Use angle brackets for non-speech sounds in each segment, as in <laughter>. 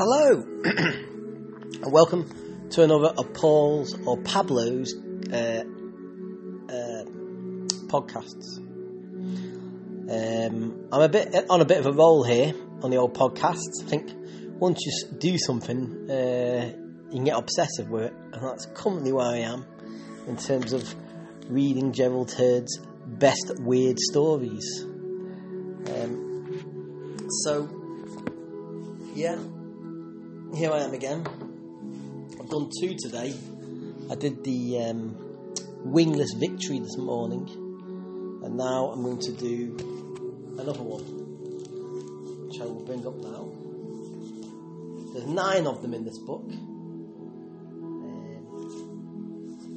Hello, and <clears throat> welcome to another of Paul's or Pablo's uh, uh, podcasts. Um, I'm a bit on a bit of a roll here on the old podcasts. I think once you do something, uh, you can get obsessive with it, and that's currently where I am in terms of reading Gerald Heard's best weird stories. Um, so, yeah here I am again. I've done two today. I did the um, wingless victory this morning, and now I'm going to do another one, which I will bring up now. There's nine of them in this book. Um,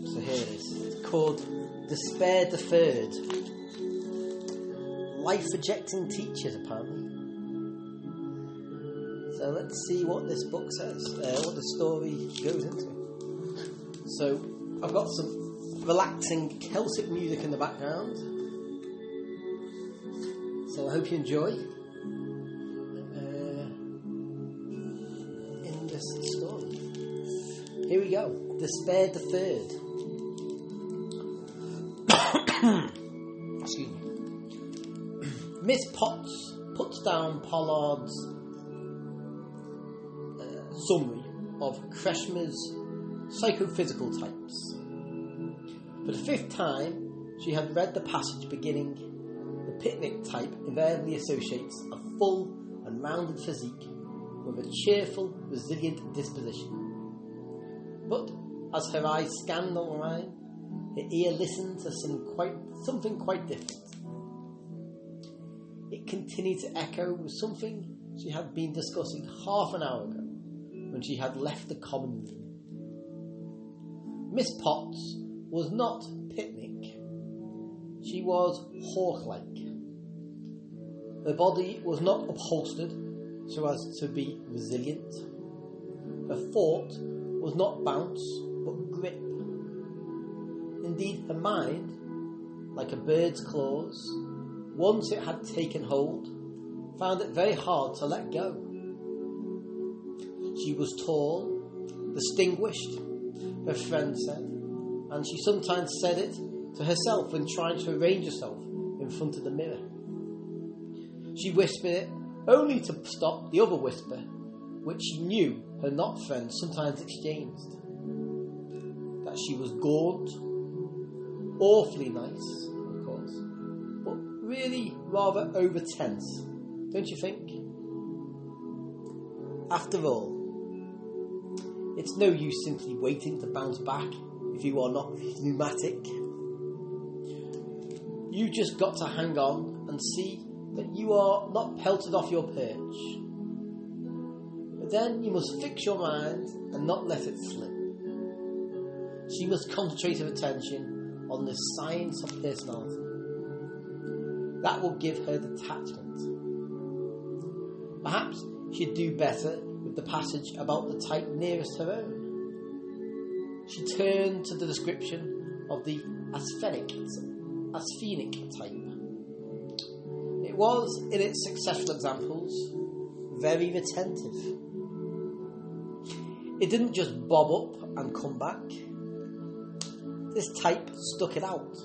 so here it is. It's called Despair Deferred. Life rejecting teachers, apparently. So let's see what this book says, uh, what the story goes into. So I've got some relaxing Celtic music in the background. So I hope you enjoy uh, in this story. Here we go. Despair Deferred. <coughs> Excuse me. <coughs> Miss Potts puts down Pollard's summary of Kretschmer's psychophysical types. For the fifth time, she had read the passage beginning The pyknic type invariably associates a full and rounded physique with a cheerful, resilient disposition. But as her eyes scanned the line, her ear listened to some quite, something quite different. It continued to echo with something she had been discussing half an hour ago when she had left the common room. Miss Potts was not pyknic. She was hawk like. Her body was not upholstered so as to be resilient. Her thought was not bounce but grip. Indeed, her mind, like a bird's claws, once it had taken hold, found it very hard to let go. She was tall, distinguished, her friend said, and she sometimes said it to herself when trying to arrange herself in front of the mirror. She whispered it only to stop the other whisper, which she knew her not friend sometimes exchanged. That she was gaunt, awfully nice, of course, but really rather over tense, don't you think? After all, it's no use simply waiting to bounce back if you are not pneumatic. You just got to hang on and see that you are not pelted off your perch. But then you must fix your mind and not let it slip. She must concentrate her attention on the science of personality. That will give her detachment. Perhaps she'd do better with the passage about the type nearest her own. She turned to the description of the asphenic, asphenic type. It was, in its successful examples, very retentive. It didn't just bob up and come back. This type stuck it out.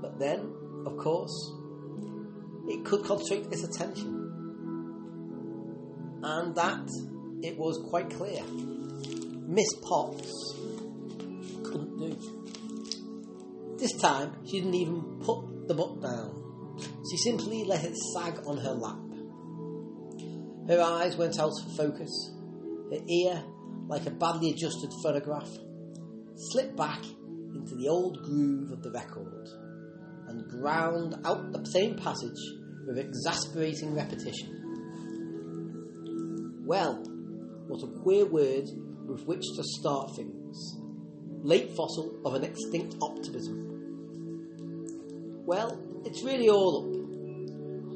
But then, of course, it could concentrate its attention and that it was quite clear Miss Potts couldn't do. This time she didn't even put the book down. She simply let it sag on her lap. Her eyes went out of focus. Her ear, like a badly adjusted phonograph, slipped back into the old groove of the record and ground out the same passage with exasperating repetition. Well, what a queer word with which to start things. Late fossil of an extinct optimism. Well, it's really all up.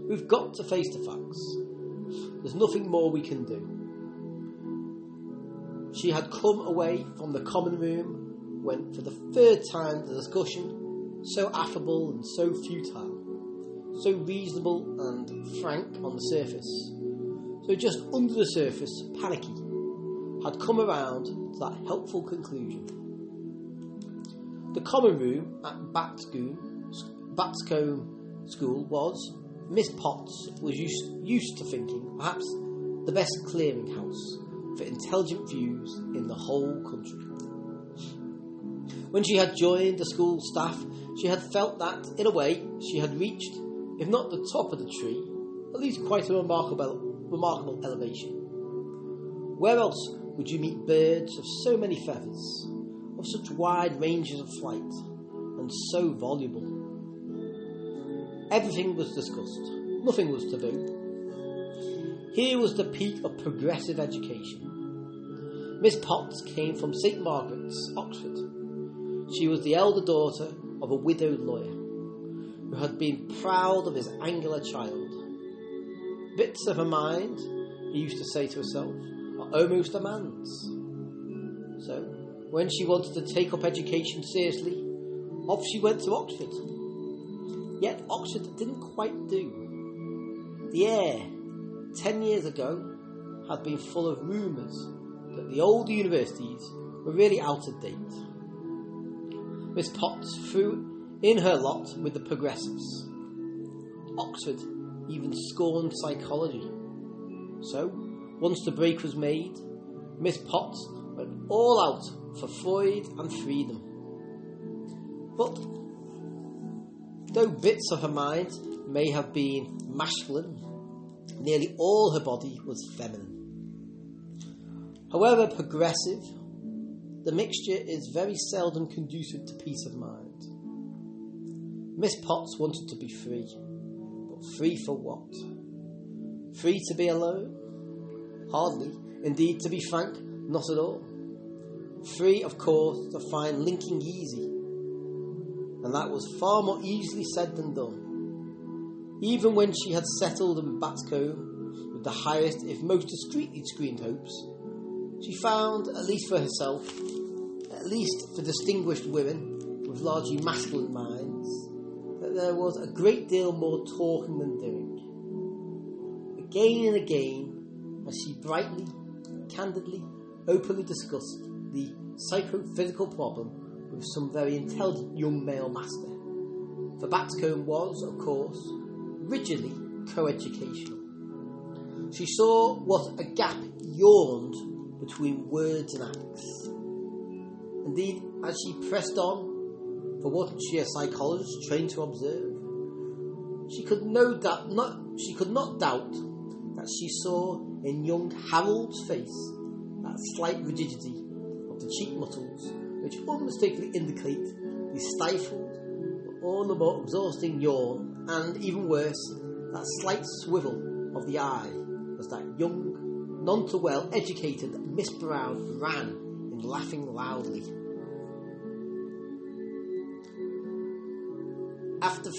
We've got to face the facts. There's nothing more we can do. She had come away from the common room when, for the third time, the discussion, so affable and so futile, so reasonable and frank on the surface, so just under the surface, panicky, had come around to that helpful conclusion. The common room at Batscombe School was, Miss Potts was used, used to thinking, perhaps the best clearinghouse for intelligent views in the whole country. When she had joined the school staff, she had felt that, in a way, she had reached, if not the top of the tree, at least quite a remarkable, remarkable elevation. Where else would you meet birds of so many feathers, of such wide ranges of flight, and so voluble? Everything was discussed, nothing was taboo. Here was the peak of progressive education. Miss Potts came from St Margaret's, Oxford. She was the elder daughter of a widowed lawyer who had been proud of his angular child. Bits of her mind, he used to say to herself, are almost a man's. So, when she wanted to take up education seriously, off she went to Oxford. Yet Oxford didn't quite do. The air, ten years ago, had been full of rumours that the old universities were really out of date. Miss Potts threw in her lot with the progressives. Oxford even scorned psychology. So, once the break was made, Miss Potts went all out for Freud and freedom. But though bits of her mind may have been masculine, nearly all her body was feminine. However progressive, the mixture is very seldom conducive to peace of mind. Miss Potts wanted to be free, free for what? Free to be alone? Hardly. Indeed, to be frank, not at all. Free, of course, to find linking easy. And that was far more easily said than done. Even when she had settled in Batscombe with the highest, if most discreetly screened hopes, she found, at least for herself, at least for distinguished women with largely masculine minds, there was a great deal more talking than doing. Again and again, as she brightly, candidly, openly discussed the psychophysical problem with some very intelligent young male master. For Batscombe was, of course, rigidly co-educational. She saw what a gap yawned between words and acts. Indeed, as she pressed on, for wasn't she a psychologist trained to observe, she could no doubt not she could not doubt that she saw in young Harold's face that slight rigidity of the cheek muscles which unmistakably indicate the stifled but all the more exhausting yawn and even worse that slight swivel of the eye as that young, none too well educated Miss Brown ran in laughing loudly.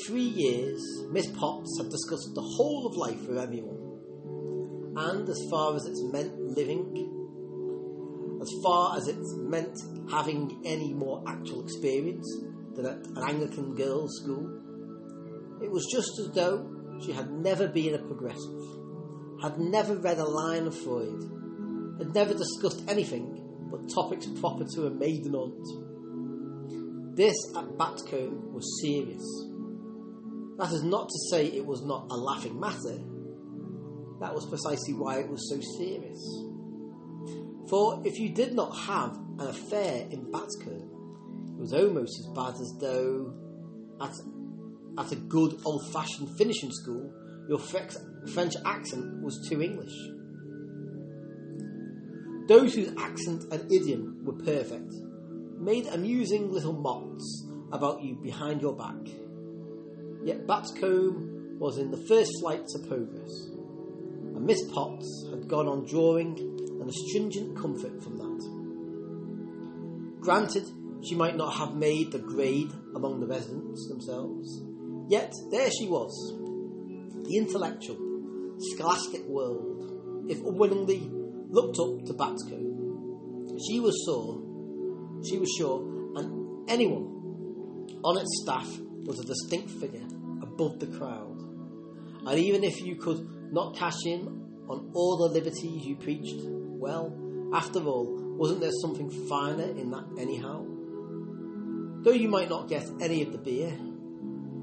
Three years, Miss Potts had discussed the whole of life with everyone. And as far as it's meant living, as far as it's meant having any more actual experience than at an Anglican girls' school, it was just as though she had never been a progressive, had never read a line of Freud, had never discussed anything but topics proper to a maiden aunt. This at Batcombe was serious. That is not to say it was not a laughing matter. That was precisely why it was so serious. For if you did not have an affair in Batscombe, it was almost as bad as though at, at a good old fashioned finishing school your French accent was too English. Those whose accent and idiom were perfect made amusing little mocks about you behind your back. Yet Batscombe was in the first flight to progress, and Miss Potts had gone on drawing an astringent comfort from that. Granted, she might not have made the grade among the residents themselves, yet there she was, the intellectual, scholastic world, if unwillingly looked up to Batscombe. She was sure, she was sure, and anyone on its staff was a distinct figure above the crowd. And even if you could not cash in on all the liberties you preached? Well, after all, wasn't there something finer in that anyhow? Though you might not get any of the beer,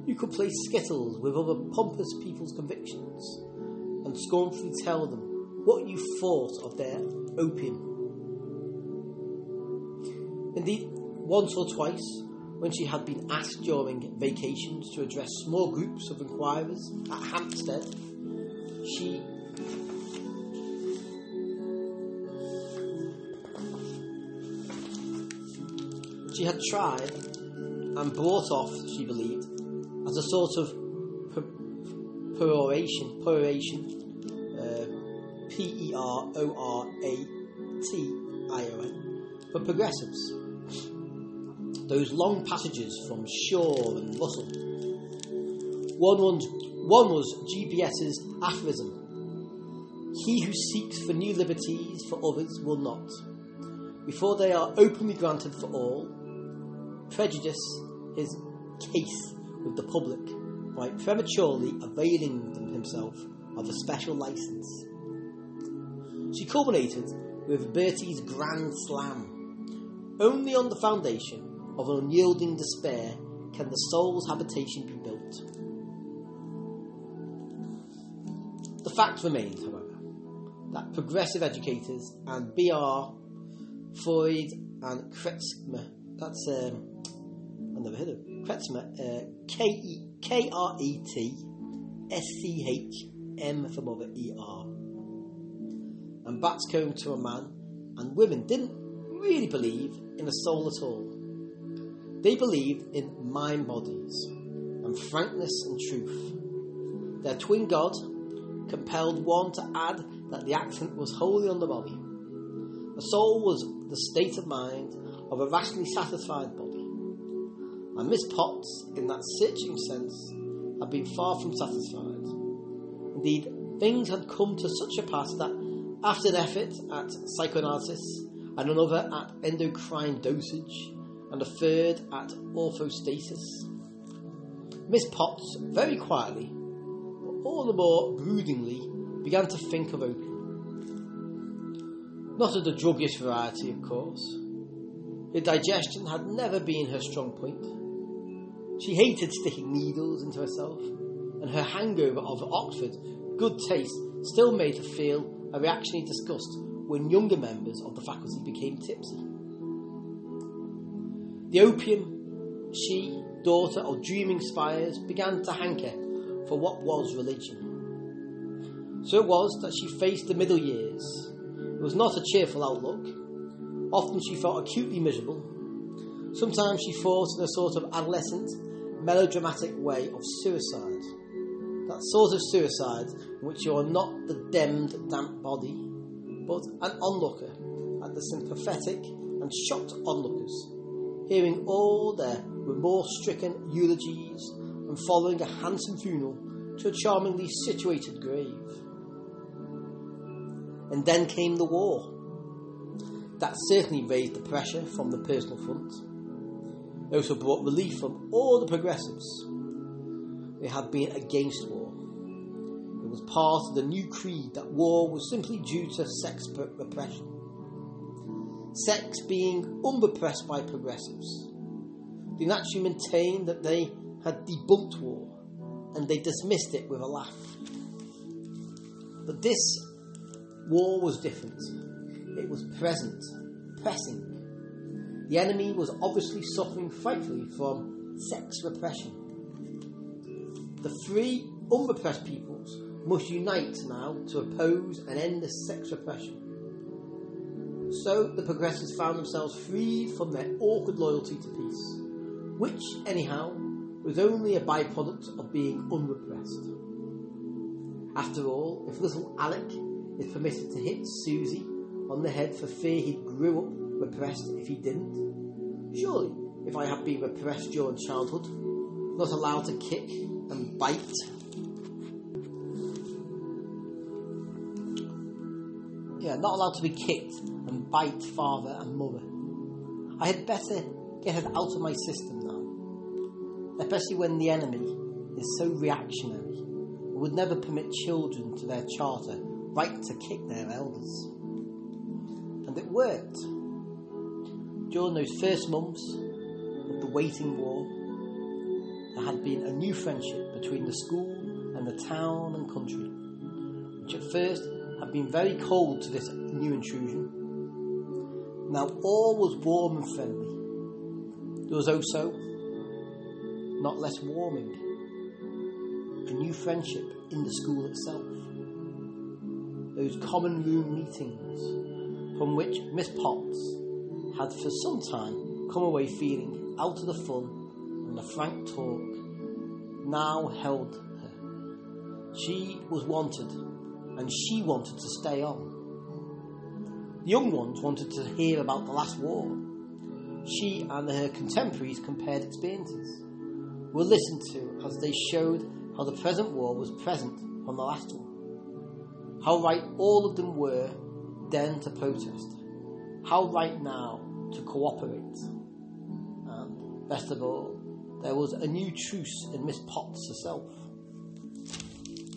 you could play skittles with other pompous people's convictions and scornfully tell them what you thought of their opium. Indeed, once or twice, when she had been asked during vacations to address small groups of inquirers at Hampstead, she she had tried and brought off, she believed, as a sort of peroration, peroration, uh, P E R O R A T I O N, for progressives. Those long passages from Shaw and Russell. One, was, one was GBS's aphorism He who seeks for new liberties for others will not. Before they are openly granted for all, prejudice his case with the public by prematurely availing himself of a special license. She culminated with Bertie's Grand Slam. Only on the foundation of unyielding despair can the soul's habitation be built. The fact remains, however, that progressive educators and B.R. Freud and Kretzmer, that's um, I've never heard of Kretzmer, uh, K K R T S C H M for mother E R. And Batscombe to a man, and women didn't really believe in a soul at all. They believed in mind bodies and frankness and truth. Their twin god compelled one to add that the accent was wholly on the body. The soul was the state of mind of a rationally satisfied body. And Miss Potts, in that searching sense, had been far from satisfied. Indeed, things had come to such a pass that after an effort at psychoanalysis and another at endocrine dosage and a third at orthostasis, Miss Potts very quietly, but all the more broodingly, began to think of opium. Not of the druggish variety, of course. Her digestion had never been her strong point. She hated sticking needles into herself, and her hangover of Oxford good taste still made her feel a reactionary disgust when younger members of the faculty became tipsy. The opium, she, daughter of dreaming spires, began to hanker for what was religion. So it was that she faced the middle years. It was not a cheerful outlook. Often she felt acutely miserable. Sometimes she thought in a sort of adolescent, melodramatic way of suicide. That sort of suicide in which you are not the demmed, damp body, but an onlooker at the sympathetic and shocked onlookers, hearing all their remorse stricken eulogies and following a handsome funeral to a charmingly situated grave. And then came the war. That certainly raised the pressure from the personal front. It also brought relief from all the progressives. They had been against war. It was part of the new creed that war was simply due to sex repression. Sex being unrepressed by progressives. They naturally maintained that they had debunked war and they dismissed it with a laugh. But this war was different. It was present, pressing. The enemy was obviously suffering frightfully from sex repression. The free, unrepressed peoples must unite now to oppose and end this sex repression. So the progressives found themselves freed from their awkward loyalty to peace, which, anyhow, was only a byproduct of being unrepressed. After all, if little Alec is permitted to hit Susie on the head for fear he grew up repressed if he didn't, surely, if I had been repressed during childhood, not allowed to kick and bite, yeah, not allowed to be kicked and bite father and mother. I had better get it out of my system now, especially when the enemy is so reactionary and would never permit children to their charter right to kick their elders. And it worked. During those first months of the waiting war, there had been a new friendship between the school and the town and country, which at first had been very cold to this new intrusion. Now all was warm and friendly. There was also not less warming, a new friendship in the school itself. Those common room meetings from which Miss Potts had for some time come away feeling out of the fun and the frank talk now held her. She was wanted and she wanted to stay on. The young ones wanted to hear about the last war. She and her contemporaries compared experiences, were listened to as they showed how the present war was present from the last one. How right all of them were then to protest. How right now to cooperate. And, best of all, there was a new truce in Miss Potts herself.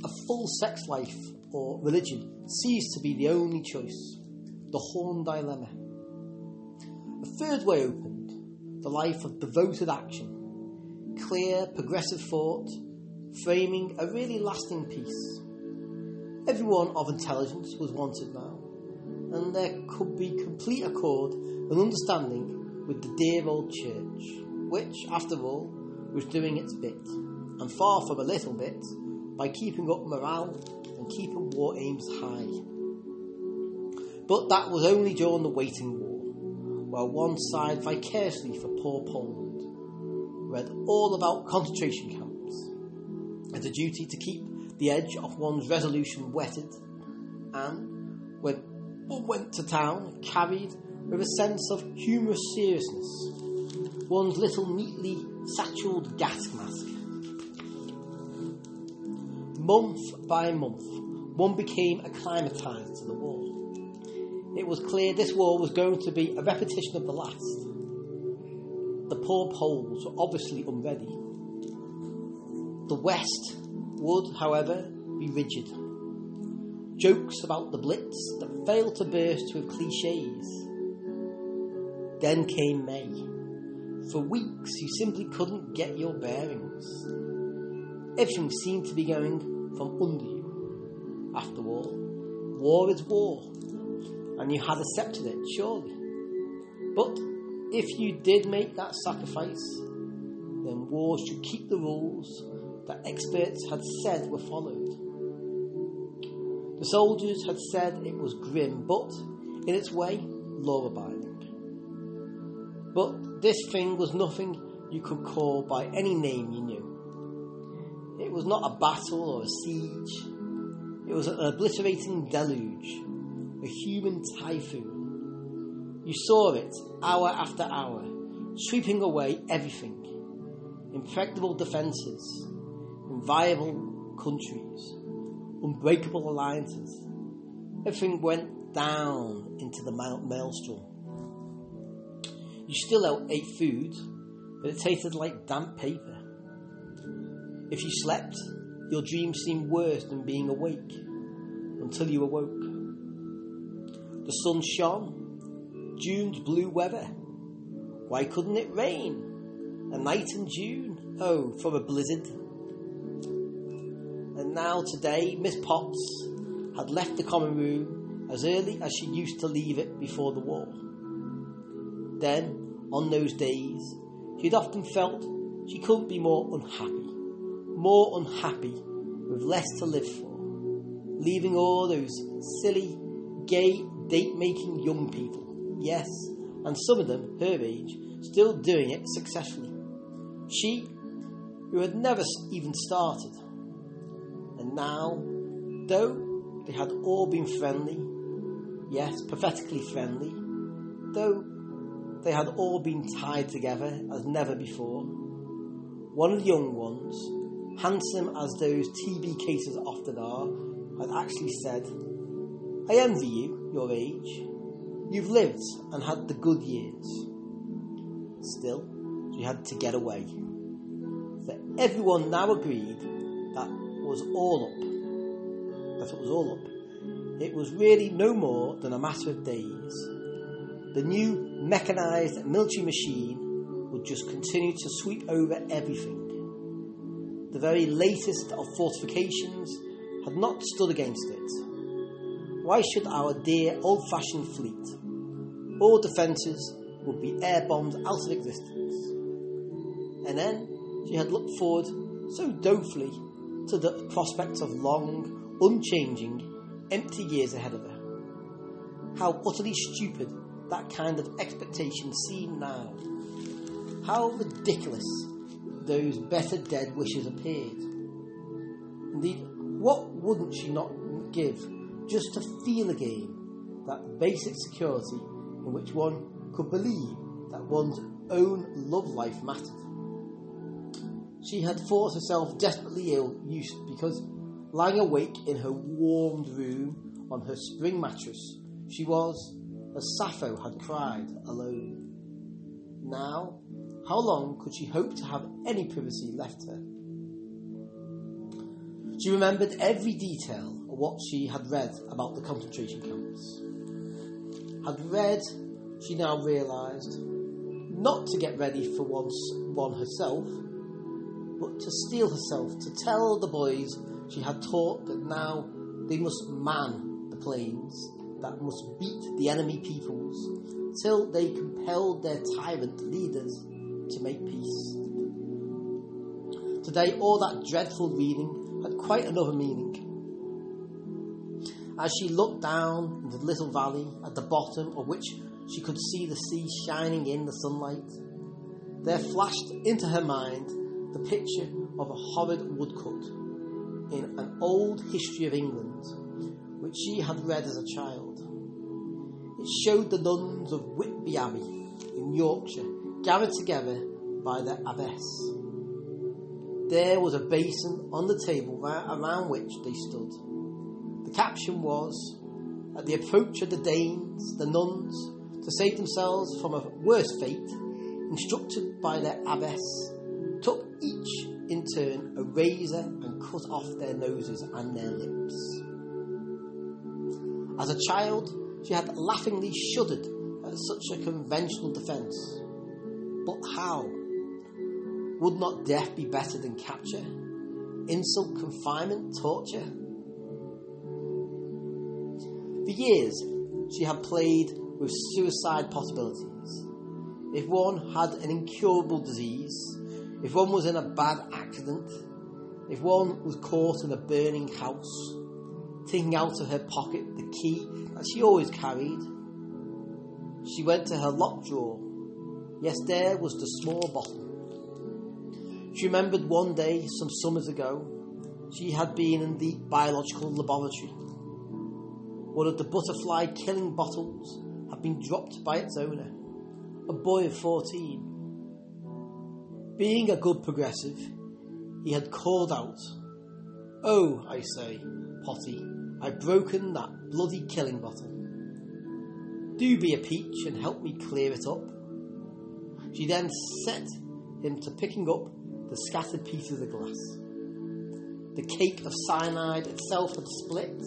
A full sex life or religion ceased to be the only choice, the Horn dilemma. A third way opened, the life of devoted action, clear, progressive thought, framing a really lasting peace. Everyone of intelligence was wanted now, and there could be complete accord and understanding with the dear old church, which, after all, was doing its bit, and far from a little bit, by keeping up morale and keeping war aims high. But that was only during the waiting war, while one sighed vicariously for poor Poland, read all about concentration camps, and the duty to keep the edge of one's resolution whetted, and when one went to town, carried with a sense of humorous seriousness one's little neatly satcheled gas mask. Month by month, one became acclimatized to the war. It was clear this war was going to be a repetition of the last. The poor Poles were obviously unready. The West would, however, be rigid. Jokes about the Blitz that failed to burst with cliches. Then came May. For weeks, you simply couldn't get your bearings. Everything seemed to be going from under you. After all, war is war, and you had accepted it, surely. But if you did make that sacrifice, then war should keep the rules that experts had said were followed. The soldiers had said it was grim, but in its way, law abiding. But this thing was nothing you could call by any name you knew. It was not a battle or a siege. It was an obliterating deluge, a human typhoon. You saw it hour after hour, sweeping away everything impregnable defences, inviolable countries, unbreakable alliances. Everything went down into the maelstrom. You still ate food, but it tasted like damp paper. If you slept, your dreams seemed worse than being awake until you awoke. The sun shone, June's blue weather. Why couldn't it rain? A night in June, oh, for a blizzard. And now today, Miss Potts had left the common room as early as she used to leave it before the war. Then, on those days, she'd often felt she couldn't be more unhappy, more unhappy with less to live for, leaving all those silly, gay, date making young people, yes, and some of them her age, still doing it successfully. She, who had never even started. And now, though they had all been friendly, yes, pathetically friendly, though they had all been tied together as never before. One of the young ones, handsome as those TB cases often are, had actually said, I envy you, your age. You've lived and had the good years. Still, she had to get away. For everyone now agreed that was all up. That it was all up. it was really no more than a matter of days. The new mechanised military machine would just continue to sweep over everything. The very latest of fortifications had not stood against it. Why should our dear old fashioned fleet, all defences, would be air bombed out of existence? And then she had looked forward so dolefully to the prospect of long, unchanging, empty years ahead of her. How utterly stupid that kind of expectation seemed now. How ridiculous those better dead wishes appeared. Indeed, what wouldn't she not give just to feel again that basic security in which one could believe that one's own love life mattered? She had thought herself desperately ill used because lying awake in her warmed room on her spring mattress, she was, as Sappho had cried, alone. Now, how long could she hope to have any privacy left her? She remembered every detail of what she had read about the concentration camps. Had read, she now realised, not to get ready for once one herself, but to steel herself to tell the boys she had taught that now they must man the planes, that must beat the enemy peoples, till they compelled their tyrant leaders to make peace. Today, all that dreadful reading had quite another meaning. As she looked down into the little valley at the bottom of which she could see the sea shining in the sunlight, there flashed into her mind the picture of a horrid woodcut in an old history of England, which she had read as a child. It showed the nuns of Whitby Abbey in Yorkshire gathered together by the abbess. There was a basin on the table around which they stood. The caption was, At the approach of the Danes, the nuns, to save themselves from a worse fate, instructed by their abbess, took each in turn a razor and cut off their noses and their lips. As a child, she had laughingly shuddered at such a conventional defence. But how? Would not death be better than capture? Insult, confinement, torture? For years, she had played with suicide possibilities. If one had an incurable disease, if one was in a bad accident, if one was caught in a burning house, taking out of her pocket the key that she always carried, she went to her locked drawer. Yes, there was the small bottle. She remembered one day, some summers ago, she had been in the biological laboratory. One of the butterfly killing bottles had been dropped by its owner, a boy of 14. Being a good progressive, he had called out, Oh, I say, Potty, I've broken that bloody killing bottle. Do be a peach and help me clear it up. She then set him to picking up the scattered pieces of glass. The cake of cyanide itself had split.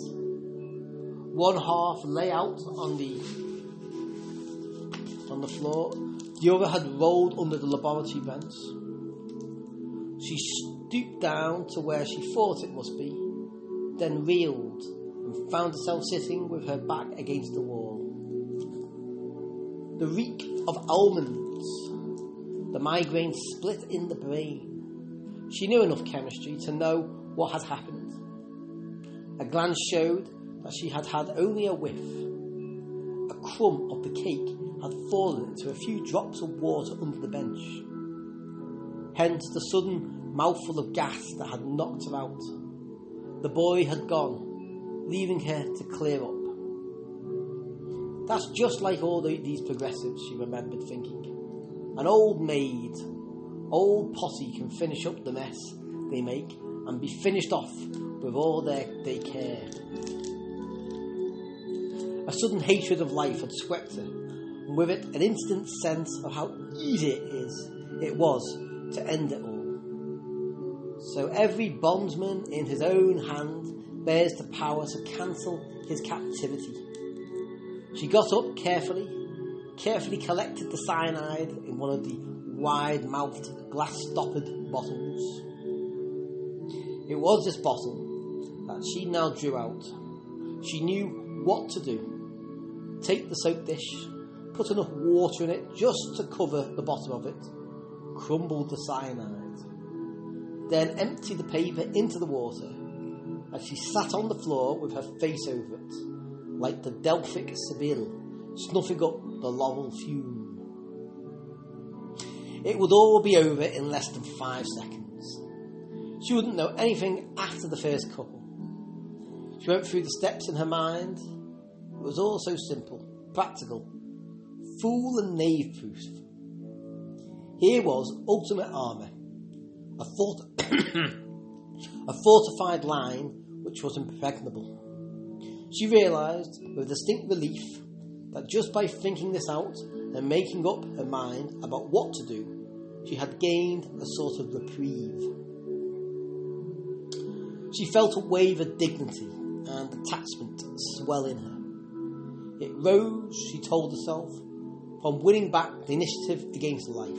One half lay out on the on the floor. The other had rolled under the laboratory bench. She stooped down to where she thought it must be, then reeled and found herself sitting with her back against the wall. The reek of almonds, the migraine split in the brain. She knew enough chemistry to know what had happened. A glance showed that she had had only a whiff. A crumb of the cake had fallen into a few drops of water under the bench. Hence the sudden mouthful of gas that had knocked her out. The boy had gone, leaving her to clear up. That's just like all the, these progressives, she remembered thinking. An old maid, old potty can finish up the mess they make and be finished off with all their, they care. A sudden hatred of life had swept her, and with it an instant sense of how easy it is, it was to end it all. So every bondsman in his own hand bears the power to cancel his captivity. She got up carefully, carefully collected the cyanide in one of the wide mouthed, glass stoppered bottles. It was this bottle that she now drew out. She knew what to do. Take the soap dish, put enough water in it just to cover the bottom of it, crumble the cyanide, then empty the paper into the water as she sat on the floor with her face over it, like the Delphic Sibyl snuffing up the laurel fume. It would all be over in less than five seconds. She wouldn't know anything after the first couple. She went through the steps in her mind. It was all so simple, practical, fool and knave proof. Here was ultimate armour, a, fort- <coughs> a fortified line which was impregnable. She realised with distinct relief that just by thinking this out and making up her mind about what to do, she had gained a sort of reprieve. She felt a wave of dignity and attachment swell in her. It rose, she told herself, from winning back the initiative against life.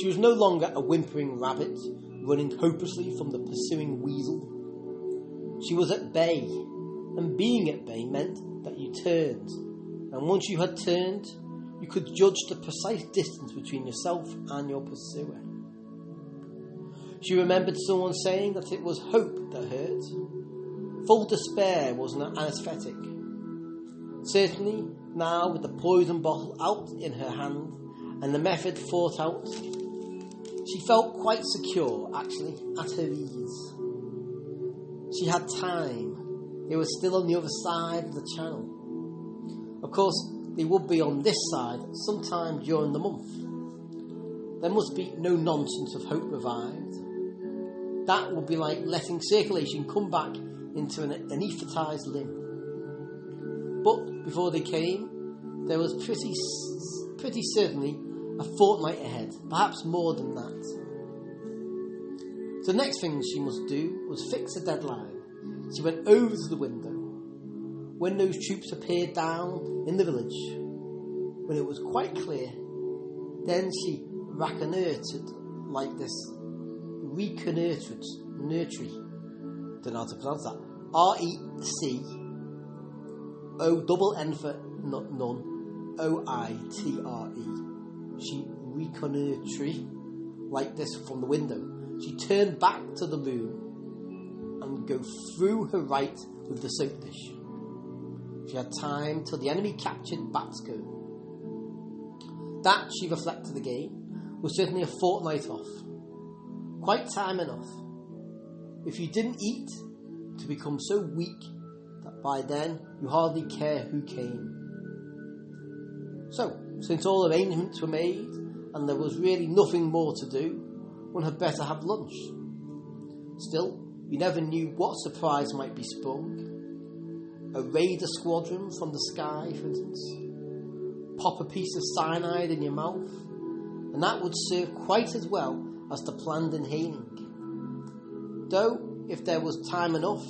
She was no longer a whimpering rabbit running hopelessly from the pursuing weasel. She was at bay, and being at bay meant that you turned. And once you had turned, you could judge the precise distance between yourself and your pursuer. She remembered someone saying that it was hope that hurt. Full despair was an anaesthetic. Certainly, now with the poison bottle out in her hand and the method thought out, she felt quite secure, actually, at her ease. She had time. It was still on the other side of the channel. Of course, they would be on this side sometime during the month. There must be no nonsense of hope revived. That would be like letting circulation come back into an anaesthetised limb. But before they came, there was pretty, pretty certainly a fortnight ahead, perhaps more than that. The next thing she must do was fix a deadline. She went over to the window. When those troops appeared down in the village, when it was quite clear, then she reconnoitred like this. Reconnoitred, nurtury. Don't know how to pronounce that. R E C O double N for none, O I T R E. She reconnoitred like this from the window. She turned back to the room and go through her right with the soap dish. She had time till the enemy captured Batsko. That, she reflected again, was certainly a fortnight off. Quite time enough. If you didn't eat, to become so weak that by then you hardly care who came. So, since all arrangements were made and there was really nothing more to do, one had better have lunch. Still, you never knew what surprise might be sprung. A raider squadron from the sky, for instance. Pop a piece of cyanide in your mouth, and that would serve quite as well as the planned inhaling. Though, if there was time enough,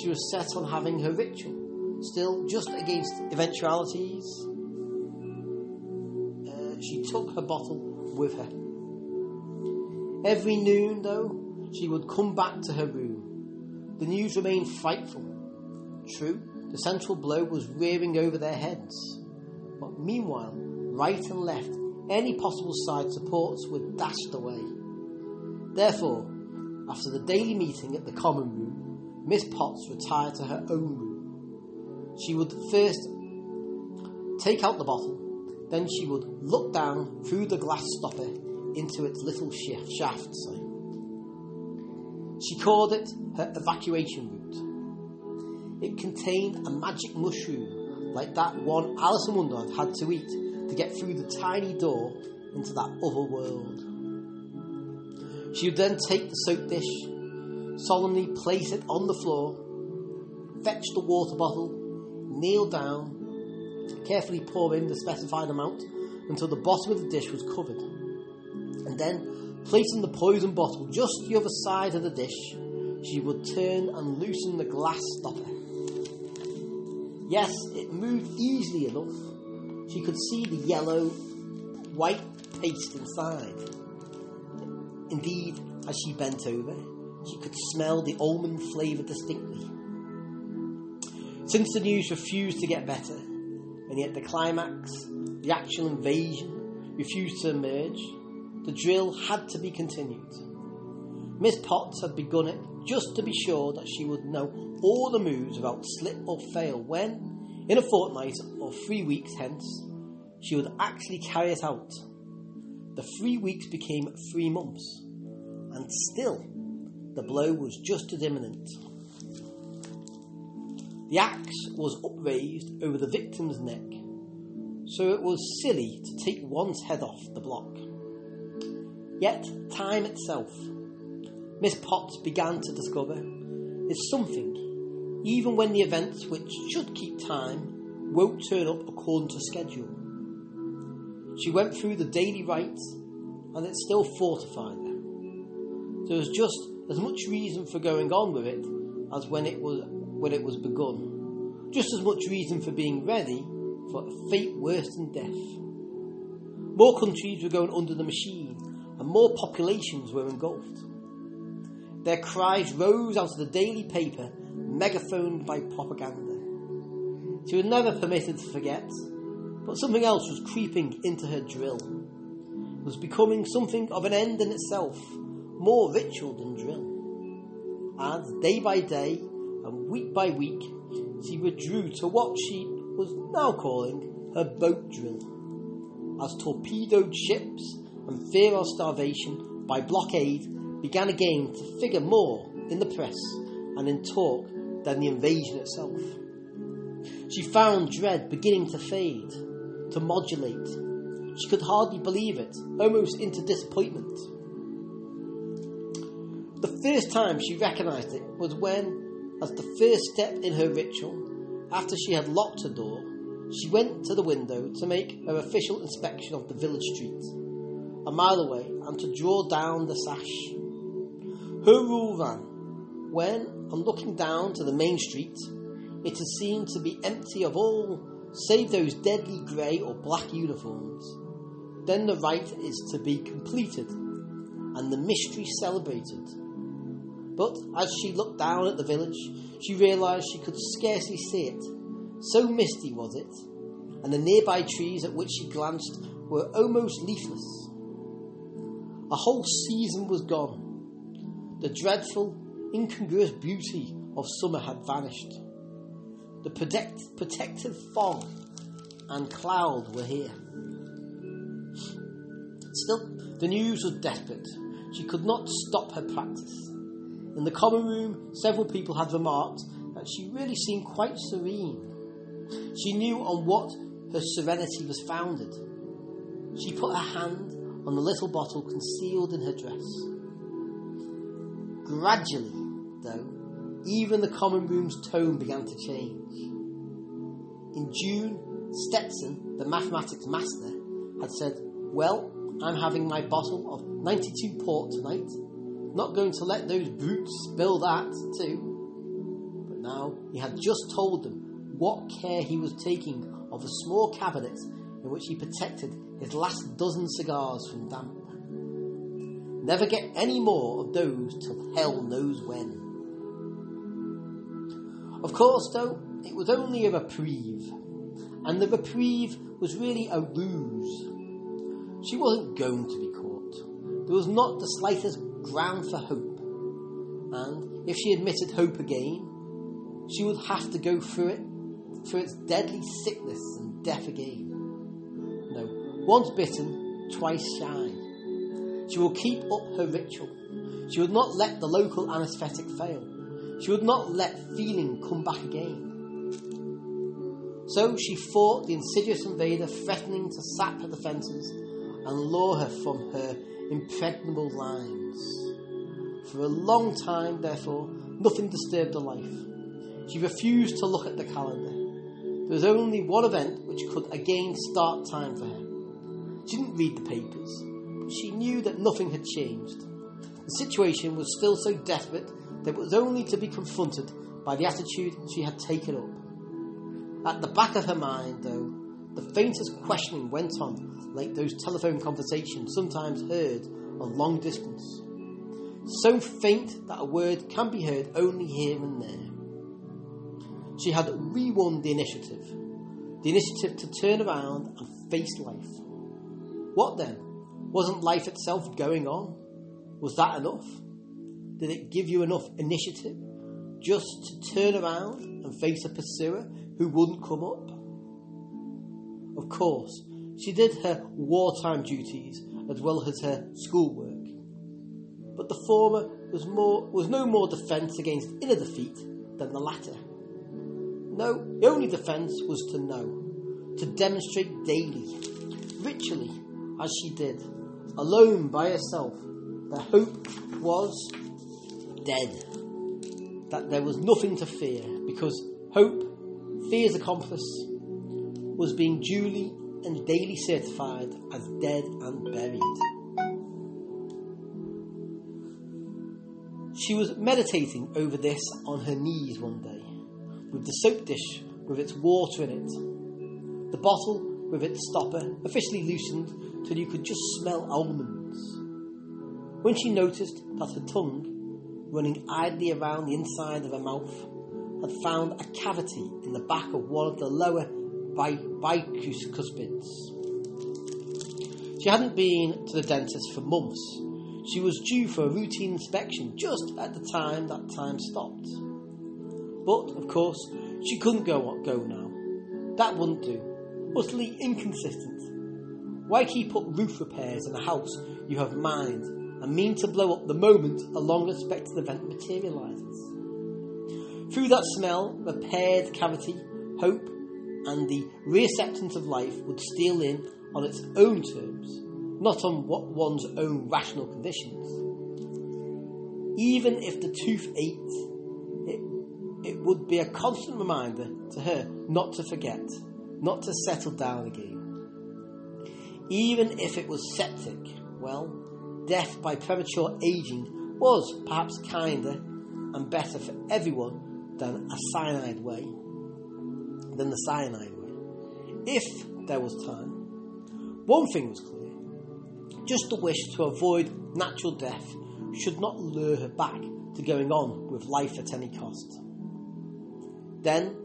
she was set on having her ritual. Still, just against eventualities, uh, she took her bottle with her. Every noon, though, she would come back to her room. The news remained frightful. True, the central blow was rearing over their heads. But meanwhile, right and left, any possible side supports were dashed away. Therefore, after the daily meeting at the common room, Miss Potts retired to her own room. She would first take out the bottle, then she would look down through the glass stopper into its little shaft. Sorry. She called it her evacuation route. It contained a magic mushroom like that one Alice in Wonderland had to eat to get through the tiny door into that other world. She would then take the soap dish, solemnly place it on the floor, fetch the water bottle, kneel down, carefully pour in the specified amount until the bottom of the dish was covered, and then placing the poison bottle just the other side of the dish, she would turn and loosen the glass stopper. Yes, it moved easily enough. She could see the yellow, white paste inside. Indeed, as she bent over, she could smell the almond flavour distinctly. Since the news refused to get better, and yet the climax, the actual invasion, refused to emerge, the drill had to be continued. Miss Potts had begun it just to be sure that she would know all the moves without slip or fail when, in a fortnight or three weeks hence, she would actually carry it out. The three weeks became three months, and still the blow was just as imminent. The axe was upraised over the victim's neck, so it was silly to take one's head off the block. Yet, time itself, Miss Potts began to discover, is something, even when the events which should keep time won't turn up according to schedule. She went through the daily rites, and it still fortified her. There was just as much reason for going on with it as when it was when it was begun. Just as much reason for being ready for a fate worse than death. More countries were going under the machine, and more populations were engulfed. Their cries rose out of the daily paper, megaphoned by propaganda. She was never permitted to forget, but something else was creeping into her drill. It was becoming something of an end in itself, more ritual than drill. As day by day and week by week, she withdrew to what she was now calling her boat drill. As torpedoed ships and fear of starvation by blockade began again to figure more in the press and in talk than the invasion itself. She found dread beginning to fade, to modulate. She could hardly believe it, almost into disappointment. The first time she recognised it was when, as the first step in her ritual, after she had locked her door, she went to the window to make her official inspection of the village street, a mile away, and to draw down the sash. Her rule ran when, on looking down to the main street, it is seen to be empty of all save those deadly grey or black uniforms, then the rite is to be completed and the mystery celebrated. But as she looked down at the village, she realised she could scarcely see it. So misty was it, and the nearby trees at which she glanced were almost leafless. A whole season was gone. The dreadful, incongruous beauty of summer had vanished. The protect, protective fog and cloud were here. Still, the news was desperate. She could not stop her practice. In the common room, several people had remarked that she really seemed quite serene. She knew on what her serenity was founded. She put her hand on the little bottle concealed in her dress. Gradually, though, even the common room's tone began to change. In June, Stetson, the mathematics master, had said, Well, I'm having my bottle of 92 port tonight. Not going to let those brutes spill that, too. But now he had just told them what care he was taking of a small cabinet in which he protected his last dozen cigars from damp. Never get any more of those till hell knows when. Of course, though, it was only a reprieve, and the reprieve was really a ruse. She wasn't going to be caught. There was not the slightest ground for hope, and if she admitted hope again, she would have to go through it, through its deadly sickness and death again. No, once bitten, twice shy. She will keep up her ritual. She would not let the local anaesthetic fail. She would not let feeling come back again. So she fought the insidious invader threatening to sap her defences and lure her from her impregnable lines. For a long time, therefore, nothing disturbed her life. She refused to look at the calendar. There was only one event which could again start time for her. She didn't read the papers, she knew that nothing had changed. The situation was still so desperate that it was only to be confronted by the attitude she had taken up. At the back of her mind, though, the faintest questioning went on, like those telephone conversations sometimes heard on long distance. So faint that a word can be heard only here and there. She had re won the initiative, the initiative to turn around and face life. What then? Wasn't life itself going on? Was that enough? Did it give you enough initiative just to turn around and face a pursuer who wouldn't come up? Of course, she did her wartime duties as well as her schoolwork. But the former was, more, was no more defence against inner defeat than the latter. No, the only defence was to know, to demonstrate daily, ritually, as she did, alone by herself, The hope was dead, that there was nothing to fear, because hope, fear's accomplice, was being duly and daily certified as dead and buried. She was meditating over this on her knees one day, with the soap dish with its water in it, the bottle with its stopper officially loosened till you could just smell almonds. When she noticed that her tongue, running idly around the inside of her mouth, had found a cavity in the back of one of the lower bicuspids. She hadn't been to the dentist for months. She was due for a routine inspection just at the time that time stopped. But, of course, she couldn't go, go now. That wouldn't do. Utterly inconsistent. Why keep up roof repairs in a house you have mined and mean to blow up the moment a long expected event materialises? Through that smell, repaired cavity, hope, and the reacceptance of life would steal in on its own terms, not on what one's own rational conditions. Even if the tooth ached, it, it would be a constant reminder to her not to forget, not to settle down again. Even if it was septic, well, death by premature aging was perhaps kinder and better for everyone than a cyanide way than the cyanide way, if there was time. One thing was clear just the wish to avoid natural death should not lure her back to going on with life at any cost. Then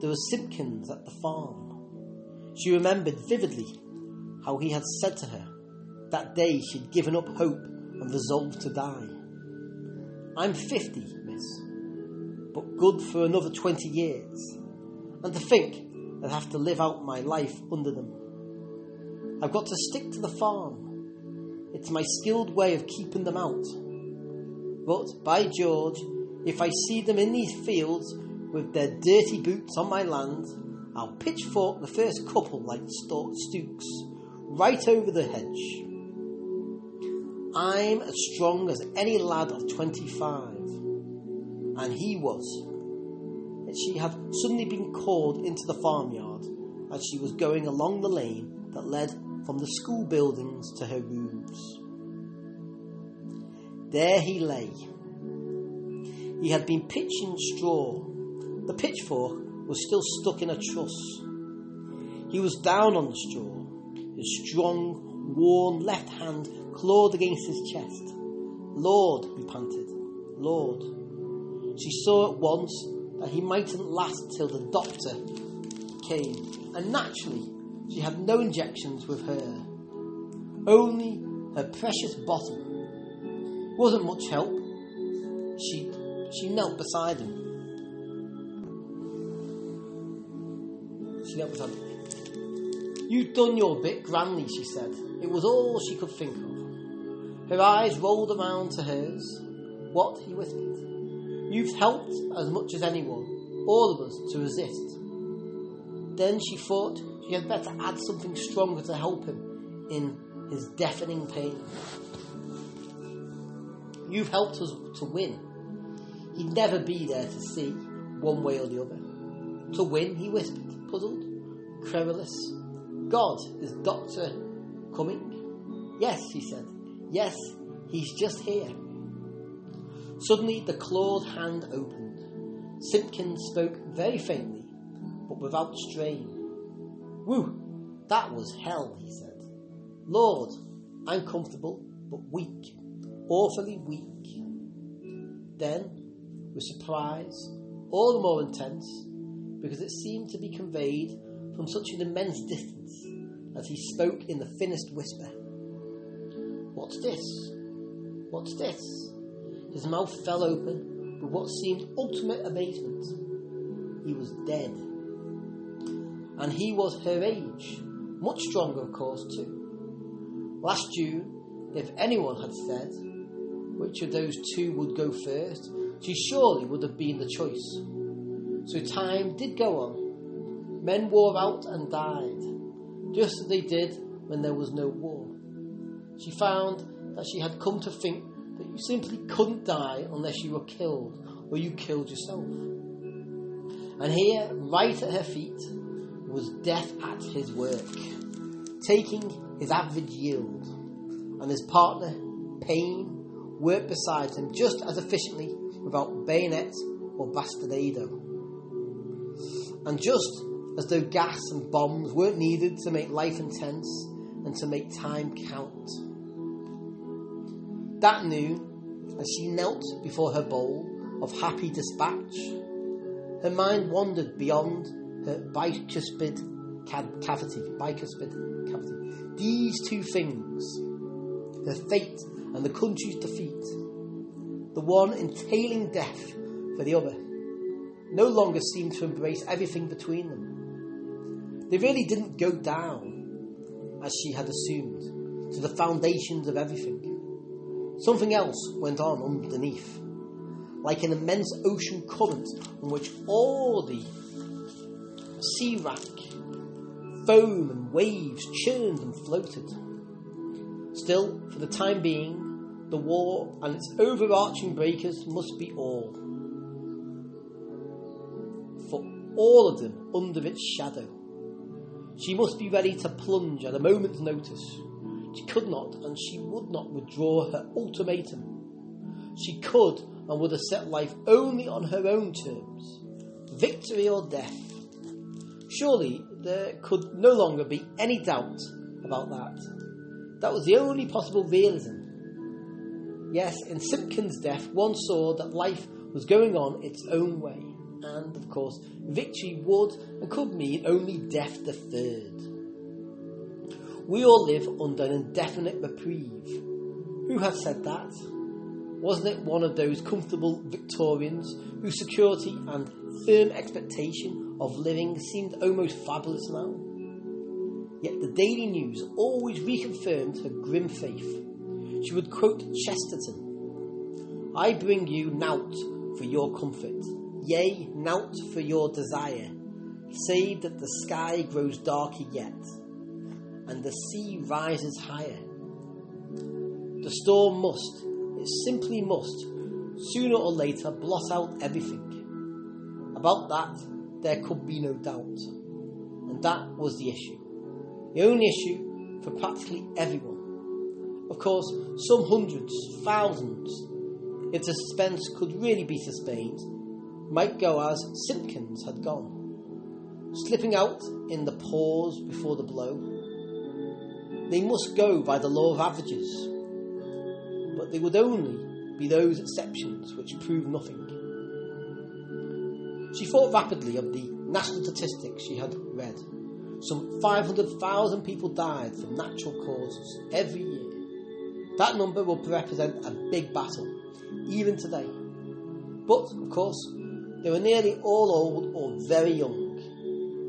there was Simpkins at the farm. She remembered vividly how he had said to her that day she'd given up hope and resolved to die. I'm 50, miss, but good for another 20 years and to think I'd have to live out my life under them. I've got to stick to the farm. It's my skilled way of keeping them out. But, by George, if I see them in these fields with their dirty boots on my land, I'll pitchfork the first couple like Stooks right over the hedge. I'm as strong as any lad of 25, and he was she had suddenly been called into the farmyard as she was going along the lane that led from the school buildings to her rooms. There he lay. He had been pitching straw. The pitchfork was still stuck in a truss. He was down on the straw, his strong, worn left hand clawed against his chest. Lord, he panted, Lord. She saw at once that he mightn't last till the doctor came. And naturally, she had no injections with her, only her precious bottle. Wasn't much help. She, she knelt beside him. She knelt beside him. You've done your bit grandly, she said. It was all she could think of. Her eyes rolled around to hers. What? he whispered. You've helped as much as anyone, all of us, to resist. Then she thought she had better add something stronger to help him in his deafening pain. You've helped us to win. He'd never be there to see, one way or the other. To win, he whispered, puzzled, querulous. God, is Doctor coming? Yes, he said. Yes, he's just here. Suddenly, the clawed hand opened. Simpkins spoke very faintly, but without strain. Whew, that was hell, he said. Lord, I'm comfortable, but weak, awfully weak. Then, with surprise, all the more intense, because it seemed to be conveyed from such an immense distance, as he spoke in the thinnest whisper. What's this? What's this? His mouth fell open with what seemed ultimate amazement. He was dead. And he was her age, much stronger, of course, too. Last June, if anyone had said which of those two would go first, she surely would have been the choice. So time did go on. Men wore out and died, just as they did when there was no war. She found that she had come to think that you simply couldn't die unless you were killed or you killed yourself. And here, right at her feet, was death at his work, taking his average yield, and his partner, pain, worked beside him just as efficiently without bayonet or bastinado. And just as though gas and bombs weren't needed to make life intense and to make time count. That noon, as she knelt before her bowl of happy dispatch, her mind wandered beyond her bicuspid cavity. Bicuspid cavity. These two things, her fate and the country's defeat, the one entailing death for the other, no longer seemed to embrace everything between them. They really didn't go down, as she had assumed, to the foundations of everything. Something else went on underneath, like an immense ocean current on which all the sea wrack, foam, and waves churned and floated. Still, for the time being, the war and its overarching breakers must be all. For all of them under its shadow. She must be ready to plunge at a moment's notice. She could not and she would not withdraw her ultimatum. She could and would have set life only on her own terms victory or death. Surely there could no longer be any doubt about that. That was the only possible realism. Yes, in Simpkins' death, one saw that life was going on its own way, and of course, victory would and could mean only death deferred. We all live under an indefinite reprieve. Who had said that? Wasn't it one of those comfortable Victorians whose security and firm expectation of living seemed almost fabulous now? Yet the Daily News always reconfirmed her grim faith. She would quote Chesterton I bring you nought for your comfort, yea, nought for your desire, save that the sky grows darker yet, and the sea rises higher. The storm must, it simply must, sooner or later blot out everything. About that, there could be no doubt. And that was the issue the only issue for practically everyone. Of course, some hundreds, thousands, if the suspense could really be sustained, might go as Simpkins had gone, slipping out in the pause before the blow. They must go by the law of averages, but they would only be those exceptions which prove nothing. She thought rapidly of the national statistics she had read some 500,000 people died from natural causes every year. That number will represent a big battle, even today. But, of course, they were nearly all old or very young.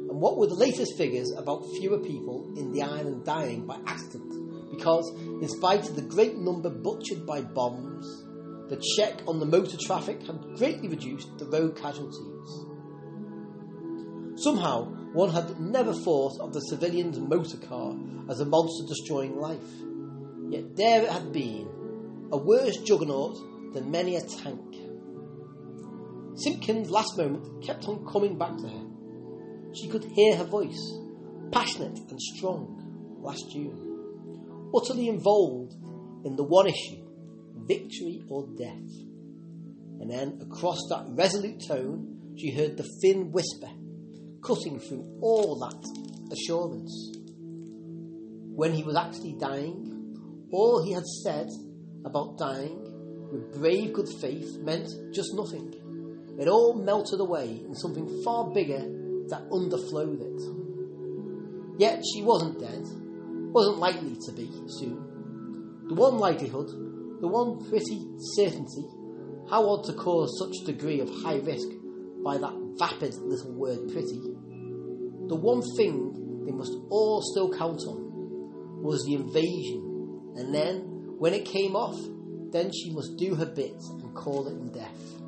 And what were the latest figures about fewer people in the island dying by accident? Because, in spite of the great number butchered by bombs, the check on the motor traffic had greatly reduced the road casualties. Somehow, one had never thought of the civilian's motor car as a monster destroying life. Yet there it had been, a worse juggernaut than many a tank. Simpkins' last moment kept on coming back to her. She could hear her voice, passionate and strong, last June, utterly involved in the one issue victory or death. And then, across that resolute tone, she heard the thin whisper, cutting through all that assurance. When he was actually dying, all he had said about dying with brave good faith meant just nothing. It all melted away in something far bigger that underflowed it. Yet she wasn't dead, wasn't likely to be soon. The one likelihood, the one pretty certainty, how odd to cause such degree of high risk by that vapid little word pretty. The one thing they must all still count on was the invasion, and then, when it came off, then she must do her bit and call it in death.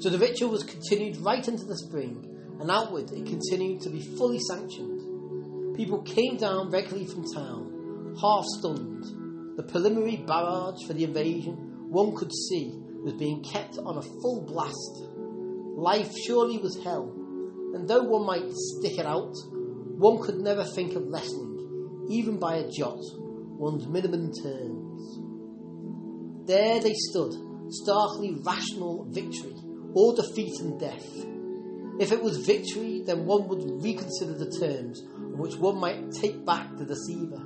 So the ritual was continued right into the spring, and outward it continued to be fully sanctioned. People came down regularly from town, half stunned. The preliminary barrage for the invasion, one could see, was being kept on a full blast. Life surely was hell, and though one might stick it out, one could never think of lessening, even by a jot, one's minimum terms. There they stood, starkly rational victory, or defeat and death. If it was victory, then one would reconsider the terms on which one might take back the deceiver.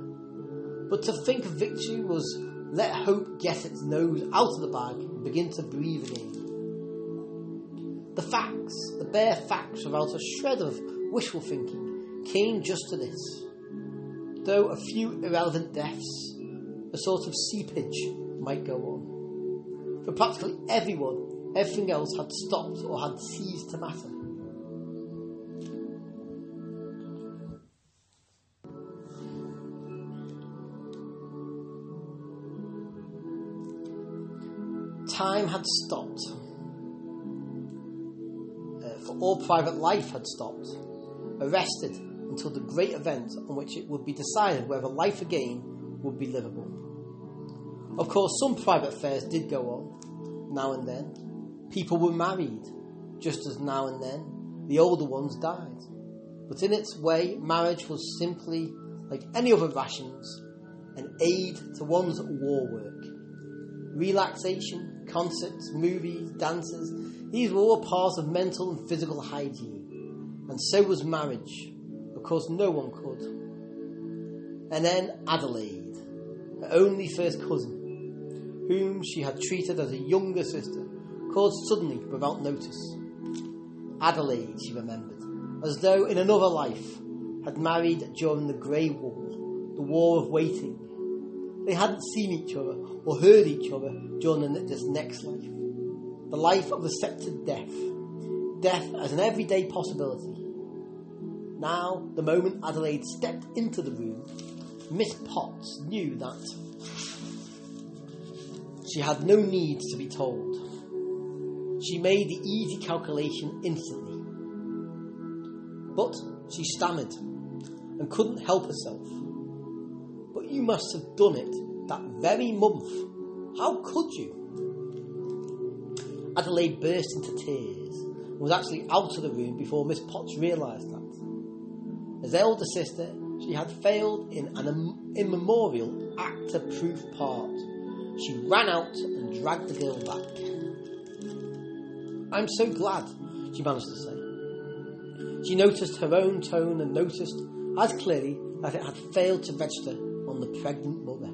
But to think of victory was let hope get its nose out of the bag and begin to breathe again. The facts, the bare facts without a shred of wishful thinking, came just to this. Though a few irrelevant deaths, a sort of seepage might go on. For practically everyone, everything else had stopped or had ceased to matter. Time had stopped. Uh, for all private life had stopped. Arrested until the great event on which it would be decided whether life again would be livable. Of course, some private affairs did go on, now and then. People were married, just as now and then the older ones died. But in its way, marriage was simply, like any other rations, an aid to one's war work. Relaxation, concerts, movies, dances, these were all parts of mental and physical hygiene. And so was marriage. Of course, no one could. And then Adelaide, her only first cousin, whom she had treated as a younger sister, called suddenly without notice. Adelaide, she remembered, as though in another life, had married during the Grey War, the War of Waiting. They hadn't seen each other or heard each other during this next life. The life of the accepted death. Death as an everyday possibility. Now, the moment Adelaide stepped into the room, Miss Potts knew that she had no need to be told. She made the easy calculation instantly. But she stammered and couldn't help herself. But you must have done it that very month. How could you? Adelaide burst into tears and was actually out of the room before Miss Potts realised that. As elder sister, she had failed in an immemorial actor proof part she ran out and dragged the girl back. I'm so glad, she managed to say. She noticed her own tone and noticed as clearly that it had failed to register on the pregnant mother.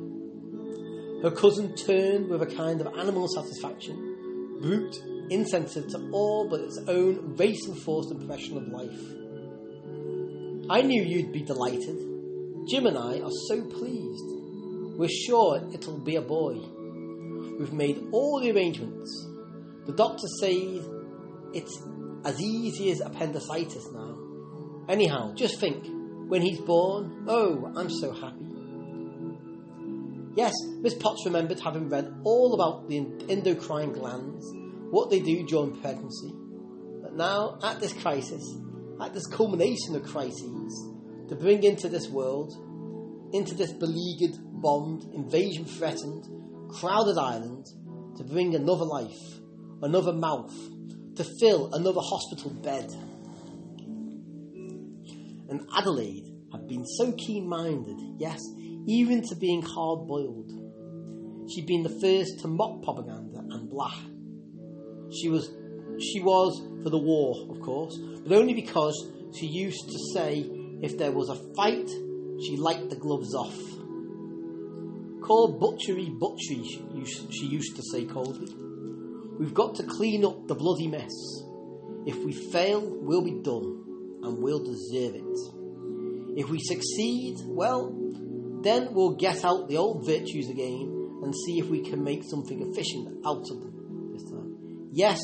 Her cousin turned with a kind of animal satisfaction, brute, insensitive to all but its own race enforced impression of life. I knew you'd be delighted. Jim and I are so pleased. We're sure it'll be a boy. We've made all the arrangements. The doctor says it's as easy as appendicitis now. Anyhow, just think, when he's born, oh, I'm so happy. Yes, Miss Potts remembered having read all about the endocrine glands, what they do during pregnancy. But now, at this crisis, at this culmination of crises, to bring into this world, into this beleaguered, bombed, invasion threatened, crowded island, to bring another life, another mouth, to fill another hospital bed. And Adelaide had been so keen minded, yes, even to being hard boiled. She'd been the first to mock propaganda and blah. She was she was for the war, of course, but only because she used to say if there was a fight, she liked the gloves off. Call butchery butchery, she used to say coldly. We've got to clean up the bloody mess. If we fail, we'll be done, and we'll deserve it. If we succeed, well, then we'll get out the old virtues again and see if we can make something efficient out of them this time. Yes,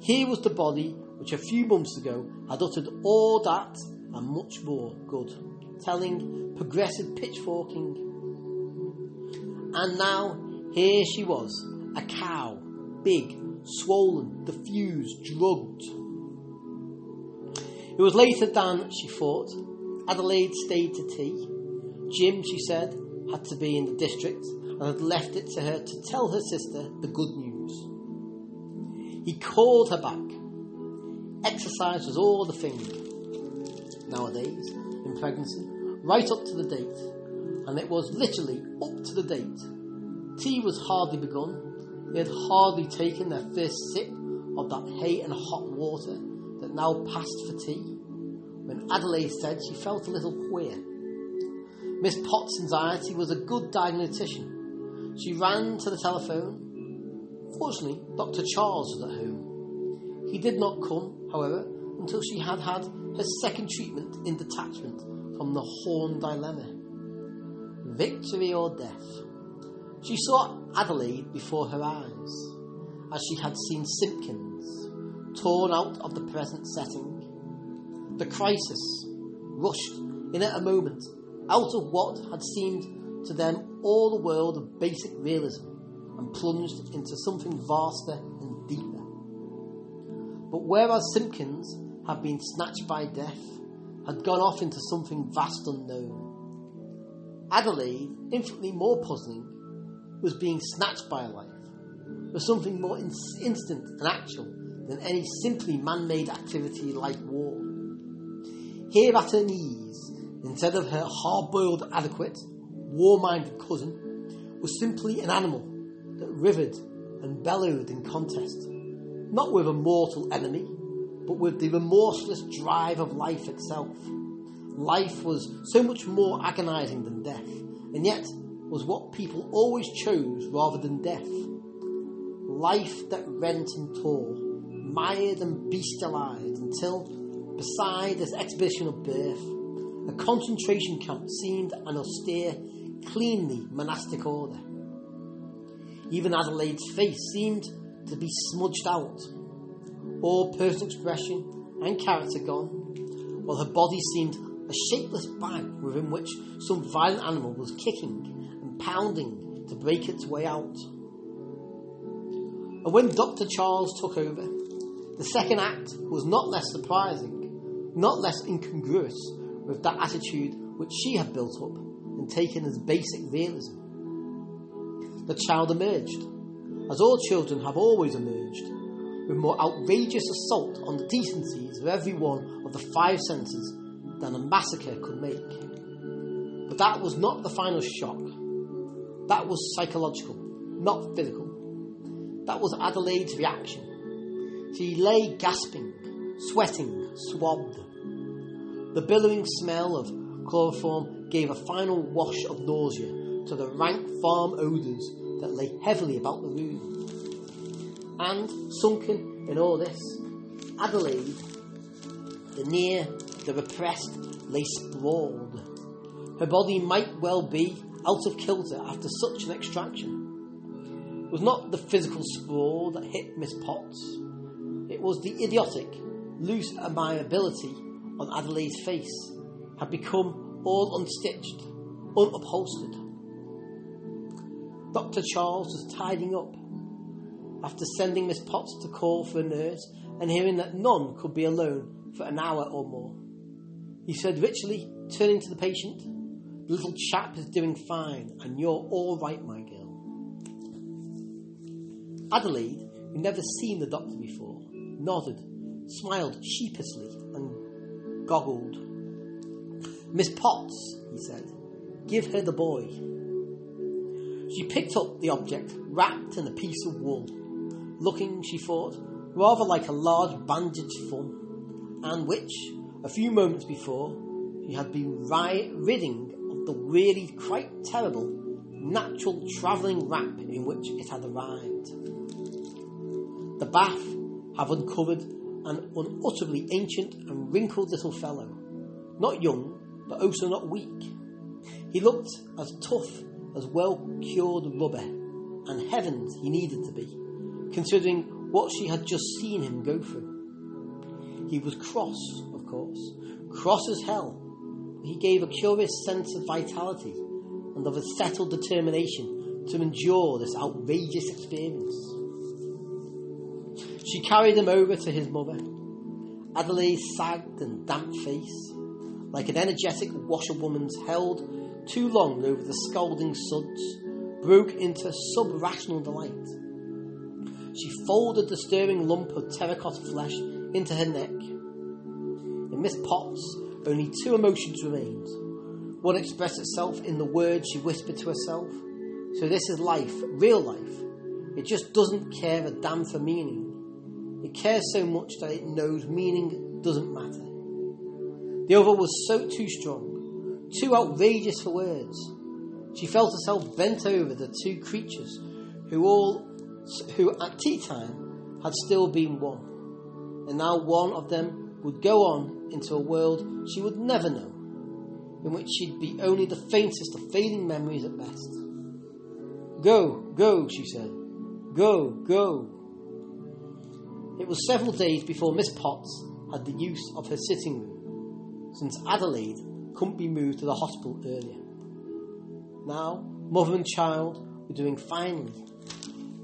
here was the body which a few months ago had uttered all that and much more good, telling progressive pitchforking. And now here she was, a cow, big, swollen, diffused, drugged. It was later than she thought. Adelaide stayed to tea. Jim, she said, had to be in the district and had left it to her to tell her sister the good news. He called her back. Exercise was all the thing nowadays in pregnancy, right up to the date. And it was literally up to the date. Tea was hardly begun. They had hardly taken their first sip of that hay and hot water that now passed for tea when Adelaide said she felt a little queer. Miss Potts' anxiety was a good diagnostician. She ran to the telephone. Fortunately, Dr. Charles was at home. He did not come, however, until she had had her second treatment in detachment from the Horn dilemma. Victory or death? She saw Adelaide before her eyes, as she had seen Simpkins, torn out of the present setting. The crisis rushed in at a moment out of what had seemed to them all the world of basic realism and plunged into something vaster and deeper. But whereas Simpkins had been snatched by death, had gone off into something vast unknown, Adelaide, infinitely more puzzling, was being snatched by life, was something more in- instant and actual than any simply man made activity like war. Here at her knees, instead of her hard boiled, adequate, war minded cousin, was simply an animal that rivered and bellowed in contest, not with a mortal enemy, but with the remorseless drive of life itself. Life was so much more agonizing than death, and yet was what people always chose rather than death. Life that rent and tore, mired and bestialized until, beside this exhibition of birth, a concentration camp seemed an austere, cleanly monastic order. Even Adelaide's face seemed to be smudged out, all personal expression and character gone, while her body seemed a shapeless bag within which some violent animal was kicking pounding to break its way out. And when Dr. Charles took over, the second act was not less surprising, not less incongruous with that attitude which she had built up and taken as basic realism. The child emerged, as all children have always emerged, with more outrageous assault on the decencies of every one of the five senses than a massacre could make. But that was not the final shock. That was psychological, not physical. That was Adelaide's reaction. She lay gasping, sweating, swabbed. The billowing smell of chloroform gave a final wash of nausea to the rank farm odours that lay heavily about the room. And, sunken in all this, Adelaide, the near, the repressed, lay sprawled. Her body might well be out of kilter after such an extraction. It was not the physical sprawl that hit Miss Potts. It was the idiotic, loose amiability on Adelaide's face had become all unstitched, unupholstered. Dr. Charles was tidying up after sending Miss Potts to call for a nurse and hearing that none could be alone for an hour or more. He said richly, turning to the patient, little chap is doing fine, and you're all right, my girl. Adelaide, who'd never seen the doctor before, nodded, smiled sheepishly, and goggled. Miss Potts, he said, give her the boy. She picked up the object wrapped in a piece of wool, looking, she thought, rather like a large bandaged form, and which, a few moments before, he had been ri- ridding the really quite terrible natural travelling wrap in which it had arrived. The bath have uncovered an unutterably ancient and wrinkled little fellow, not young, but also not weak. He looked as tough as well cured rubber, and heavens he needed to be, considering what she had just seen him go through. He was cross, of course, cross as hell. He gave a curious sense of vitality and of a settled determination to endure this outrageous experience. She carried him over to his mother. Adelaide's sagged and damp face, like an energetic washerwoman's held too long over the scalding suds, broke into sub-rational delight. She folded the stirring lump of terracotta flesh into her neck. In Miss Potts, only two emotions remained. One expressed itself in the words she whispered to herself. So this is life, real life. It just doesn't care a damn for meaning. It cares so much that it knows meaning doesn't matter. The other was so too strong, too outrageous for words. She felt herself bent over the two creatures who all who at tea time had still been one. And now one of them would go on into a world she would never know, in which she'd be only the faintest of fading memories at best. Go, go, she said. Go, go. It was several days before Miss Potts had the use of her sitting room, since Adelaide couldn't be moved to the hospital earlier. Now, mother and child were doing finely,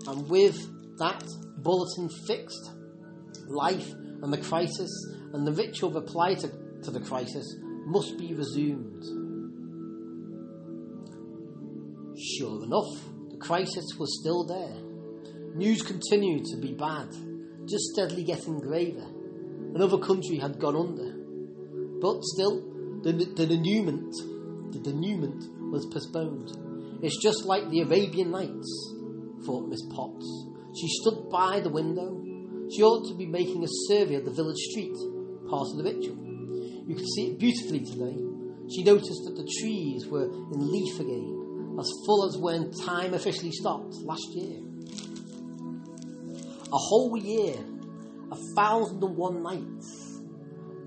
and with that bulletin fixed, life and the crisis and the ritual reply to, to the crisis must be resumed. Sure enough, the crisis was still there. News continued to be bad, just steadily getting graver. Another country had gone under. But still, the, the denouement, the denouement was postponed. It's just like the Arabian Nights, thought Miss Potts. She stood by the window. She ought to be making a survey of the village street, part of the ritual. You could see it beautifully today. She noticed that the trees were in leaf again, as full as when time officially stopped last year. A whole year, a thousand and one nights.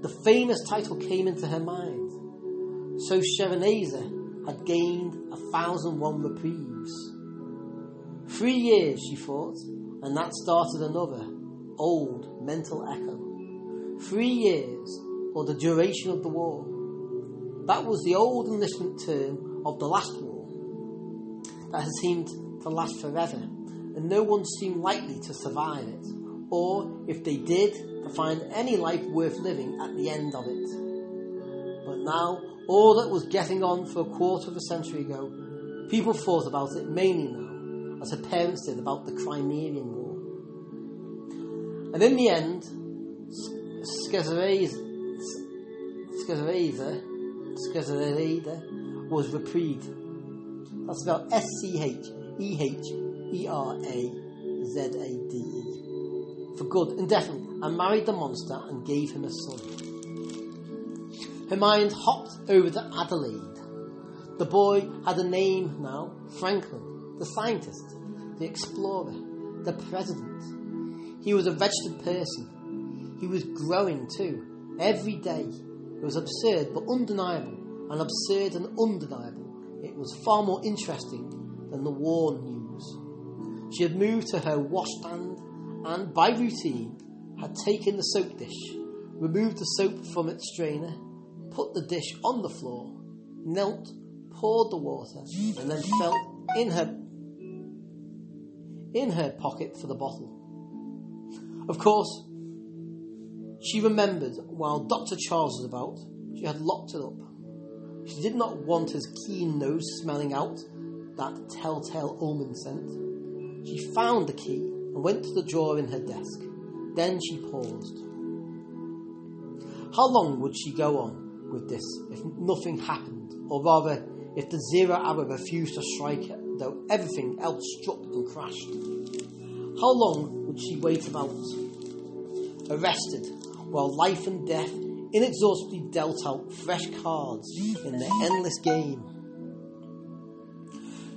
The famous title came into her mind. So Sherenazer had gained a thousand one reprieves. Three years, she thought, and that started another old mental echo. Three years, or the duration of the war. That was the old enlistment term of the last war. That has seemed to last forever, and no one seemed likely to survive it, or, if they did, to find any life worth living at the end of it. But now, all that was getting on for a quarter of a century ago, people thought about it mainly now, as her parents did about the Crimean War. And in the end, Skezereza was reprieved. That's about S C H E H E R A Z A D E. For good, indefinitely, and married the monster and gave him a son. Her mind hopped over to Adelaide. The boy had a name now Franklin, the scientist, the explorer, the president. He was a registered person. He was growing too, every day. It was absurd but undeniable, and absurd and undeniable. It was far more interesting than the war news. She had moved to her washstand and, by routine, had taken the soap dish, removed the soap from its strainer, put the dish on the floor, knelt, poured the water, and then felt in her in her pocket for the bottle. Of course, she remembered while Dr. Charles was about, she had locked it up. She did not want his keen nose smelling out that telltale almond scent. She found the key and went to the drawer in her desk. Then she paused. How long would she go on with this if nothing happened, or rather, if the zero hour refused to strike her, though everything else struck and crashed? How long would she wait about? arrested, while life and death inexhaustibly dealt out fresh cards in their endless game.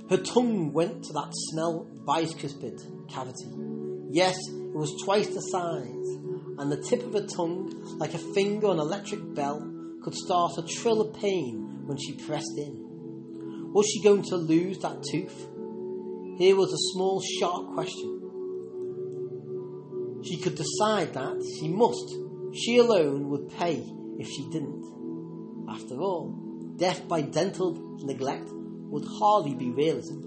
Her tongue went to that smell bicuspid cavity. Yes, it was twice the size, and the tip of her tongue, like a finger on an electric bell, could start a trill of pain when she pressed in. Was she going to lose that tooth? Here was a small, sharp question. She could decide that she must. She alone would pay if she didn't. After all, death by dental neglect would hardly be realism,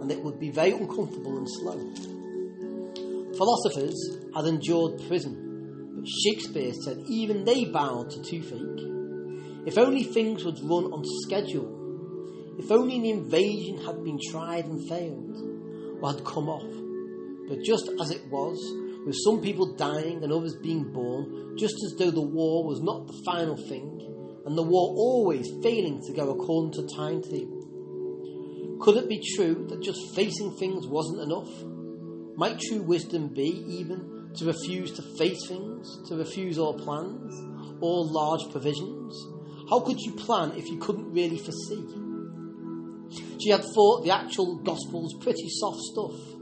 and it would be very uncomfortable and slow. Philosophers had endured prison, but Shakespeare said even they bowed to toothache. If only things would run on schedule, if only the invasion had been tried and failed, or had come off. But just as it was, with some people dying and others being born, just as though the war was not the final thing, and the war always failing to go according to timetable. Could it be true that just facing things wasn't enough? Might true wisdom be even to refuse to face things, to refuse all plans, all large provisions? How could you plan if you couldn't really foresee? She had thought the actual Gospels pretty soft stuff.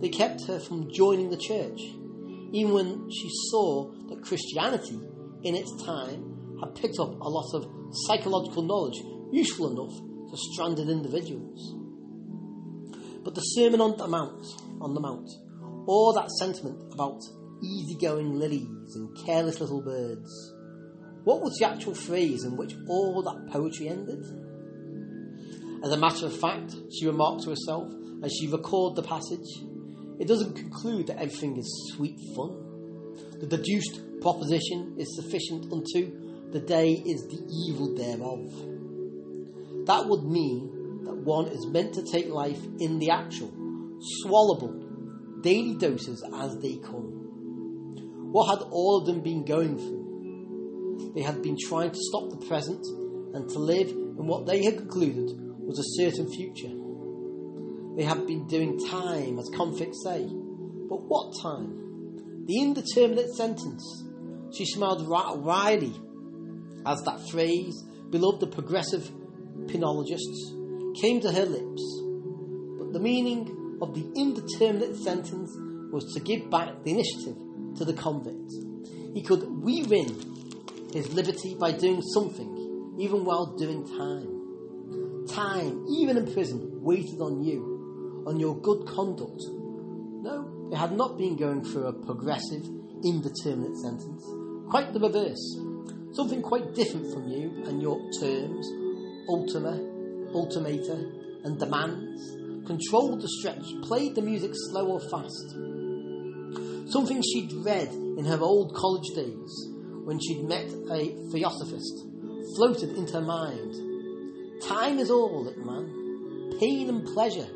They kept her from joining the church, even when she saw that Christianity, in its time, had picked up a lot of psychological knowledge useful enough to stranded individuals. But the Sermon on the Mount, on the Mount, or that sentiment about easygoing lilies and careless little birds, what was the actual phrase in which all that poetry ended? As a matter of fact, she remarked to herself as she recalled the passage, it doesn't conclude that everything is sweet fun. The deduced proposition is sufficient unto the day is the evil thereof. That would mean that one is meant to take life in the actual, swallowable, daily doses as they come. What had all of them been going through? They had been trying to stop the present and to live in what they had concluded was a certain future. They had been doing time, as convicts say. But what time? The indeterminate sentence. She smiled wryly as that phrase, beloved of progressive penologists, came to her lips. But the meaning of the indeterminate sentence was to give back the initiative to the convict. He could win his liberty by doing something, even while doing time. Time, even in prison, waited on you, on your good conduct. No, they had not been going through a progressive, indeterminate sentence. Quite the reverse. Something quite different from you and your terms, ultima, ultimata, and demands. Controlled the stretch, played the music slow or fast. Something she'd read in her old college days when she'd met a theosophist floated into her mind. Time is all that man. Pain and pleasure,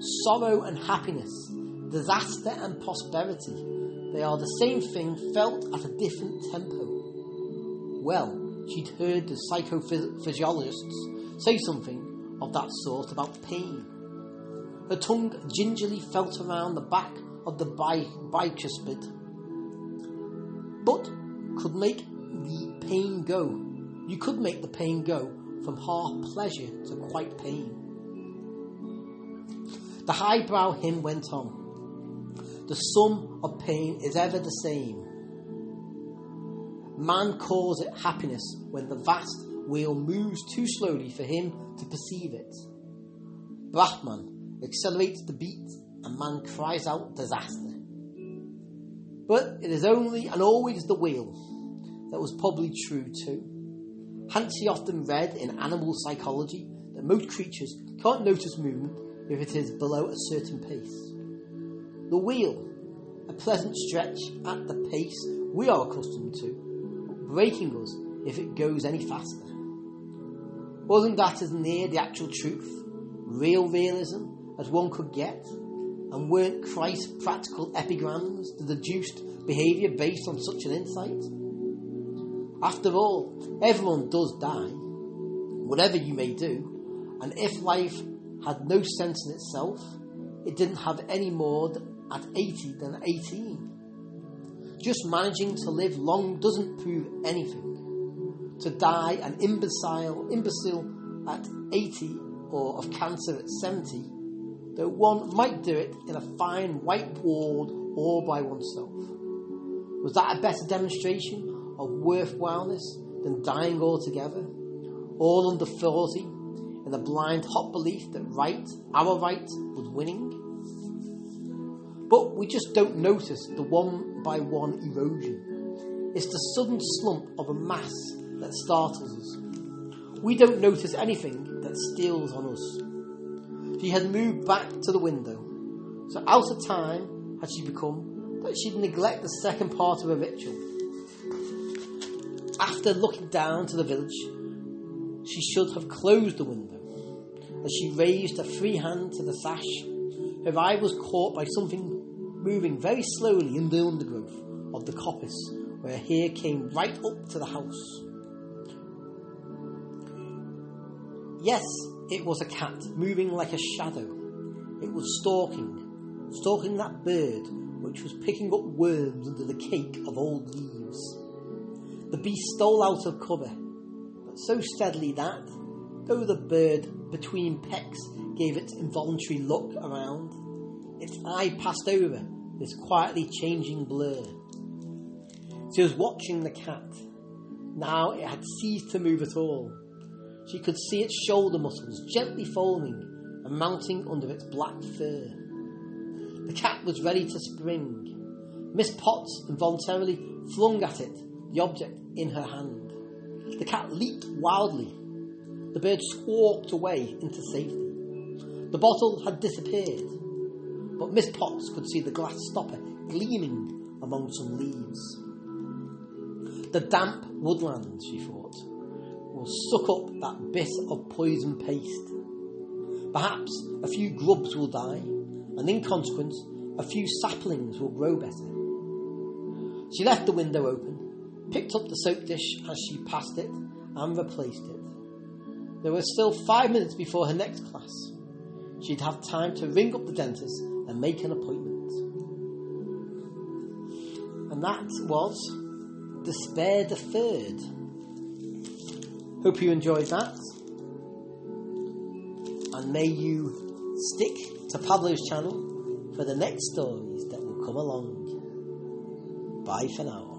sorrow and happiness, disaster and prosperity. They are the same thing felt at a different tempo. Well, she'd heard the psychophysiologists say something of that sort about pain. Her tongue gingerly felt around the back of the bi- bicuspid, but could make the pain go. You could make the pain go from half pleasure to quite pain. The highbrow hymn went on. The sum of pain is ever the same. Man calls it happiness when the vast wheel moves too slowly for him to perceive it. Brahman accelerates the beat and man cries out disaster. But it is only and always the wheel that was probably true too. Hancy often read in animal psychology that most creatures can't notice movement if it is below a certain pace. The wheel, a pleasant stretch at the pace we are accustomed to, breaking us if it goes any faster. Wasn't that as near the actual truth, real realism, as one could get? And weren't Christ's practical epigrams the deduced behaviour based on such an insight? After all, everyone does die, whatever you may do, and if life had no sense in itself, it didn't have any more at 80 than 18. just managing to live long doesn't prove anything. To die an imbecile, imbecile at 80 or of cancer at 70, though one might do it in a fine white ward all by oneself. Was that a better demonstration of worthwhileness than dying altogether, all under 40, in the blind hot belief that right, our right, was winning? But we just don't notice the one by one erosion. It's the sudden slump of a mass that startles us. We don't notice anything that steals on us. She had moved back to the window, so out of time had she become that she'd neglect the second part of her ritual. After looking down to the village, she should have closed the window. As she raised a free hand to the sash, her eye was caught by something moving very slowly in the undergrowth of the coppice, where her hair came right up to the house. Yes, it was a cat, moving like a shadow. It was stalking, stalking that bird which was picking up worms under the cake of old leaves. The beast stole out of cover, so steadily that, though the bird between pecks gave its involuntary look around, its eye passed over this quietly changing blur. She was watching the cat. Now it had ceased to move at all. She could see its shoulder muscles gently folding and mounting under its black fur. The cat was ready to spring. Miss Potts involuntarily flung at it the object in her hand. The cat leaped wildly. The bird squawked away into safety. The bottle had disappeared, but Miss Potts could see the glass stopper gleaming among some leaves. The damp woodland, she thought, will suck up that bit of poison paste. Perhaps a few grubs will die, and in consequence, a few saplings will grow better. She left the window open, picked up the soap dish as she passed it, and replaced it. There were still five minutes before her next class. She'd have time to ring up the dentist and make an appointment. And that was Despair Deferred. Hope you enjoyed that. And may you stick to Pablo's channel for the next stories that will come along. Bye for now.